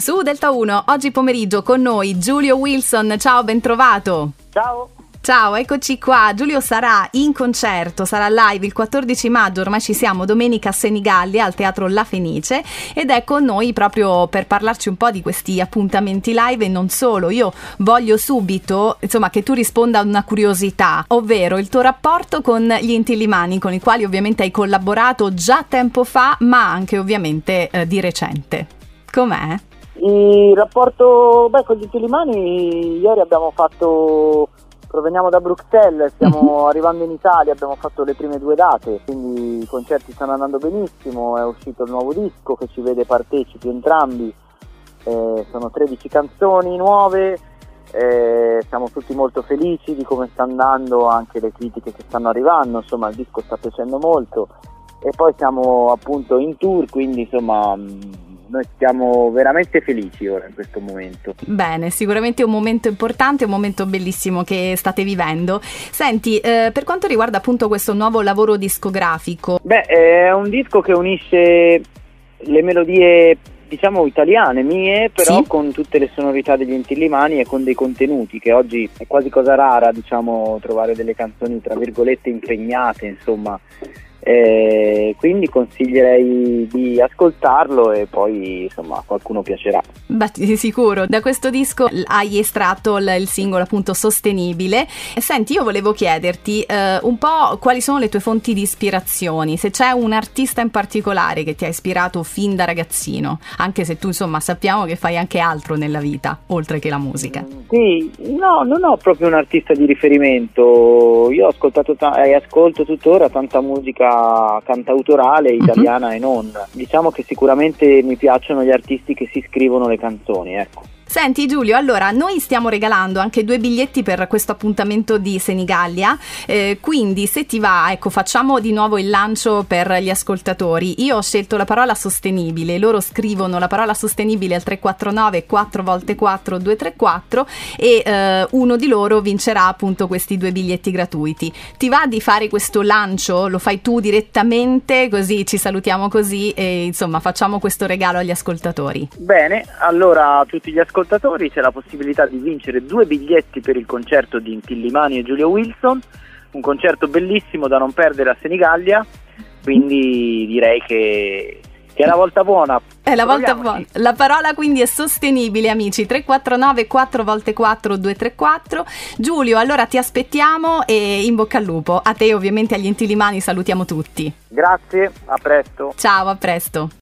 Su Delta 1, oggi pomeriggio con noi Giulio Wilson. Ciao, ben trovato. Ciao. Ciao, eccoci qua. Giulio sarà in concerto, sarà live il 14 maggio, ormai ci siamo, domenica a Senigallia al Teatro La Fenice ed è con noi proprio per parlarci un po' di questi appuntamenti live e non solo. Io voglio subito, insomma, che tu risponda a una curiosità, ovvero il tuo rapporto con gli Intillimani, con i quali ovviamente hai collaborato già tempo fa, ma anche ovviamente eh, di recente. Com'è? Il rapporto beh, con gli Intillimani ieri abbiamo fatto Proveniamo da Bruxelles, stiamo uh-huh. arrivando in Italia, abbiamo fatto le prime due date, quindi i concerti stanno andando benissimo, è uscito il nuovo disco che ci vede partecipi entrambi, eh, sono 13 canzoni nuove, eh, siamo tutti molto felici di come sta andando, anche le critiche che stanno arrivando, insomma il disco sta piacendo molto e poi siamo appunto in tour, quindi insomma noi siamo veramente felici ora in questo momento. Bene, sicuramente è un momento importante, un momento bellissimo che state vivendo. Senti, eh, per quanto riguarda appunto questo nuovo lavoro discografico? Beh, è un disco che unisce le melodie diciamo italiane mie, però sì. con tutte le sonorità degli Intillimani e con dei contenuti che oggi è quasi cosa rara, diciamo, trovare delle canzoni tra virgolette impegnate, insomma, eh, quindi consiglierei di ascoltarlo e poi insomma qualcuno piacerà. Beh, sicuro. Da questo disco hai estratto il, singolo appunto sostenibile. Senti, io volevo chiederti eh, un po' quali sono le tue fonti di ispirazioni, se c'è un artista in particolare che ti ha ispirato fin da ragazzino, anche se tu insomma sappiamo che fai anche altro nella vita, oltre che la musica. Mm, sì, no, non ho proprio un artista di riferimento. Io ho ascoltato ta- e ascolto tuttora tanta musica cantautorale mhm. italiana uh-huh. e non. Diciamo che sicuramente mi piacciono gli artisti che si scrivono le canzoni, ecco. Senti Giulio, allora noi stiamo regalando anche due biglietti per questo appuntamento di Senigallia, eh, quindi se ti va, ecco, facciamo di nuovo il lancio per gli ascoltatori. Io ho scelto la parola sostenibile, loro scrivono la parola sostenibile al 349 4 x 4 234 e eh, uno di loro vincerà appunto questi due biglietti gratuiti. Ti va di fare questo lancio? Lo fai tu direttamente, così ci salutiamo così e insomma facciamo questo regalo agli ascoltatori. Bene, allora tutti gli ascoltatori ascoltatori c'è la possibilità di vincere due biglietti per il concerto di Intillimani e Giulio Wilson, un concerto bellissimo da non perdere a Senigallia, quindi direi che che è la volta buona. È la volta buona. La parola quindi è sostenibile, amici. 349 4 x 4 234. Giulio, allora ti aspettiamo e in bocca al lupo. A te, ovviamente, agli Intilimani salutiamo tutti. Grazie, a presto. Ciao, a presto.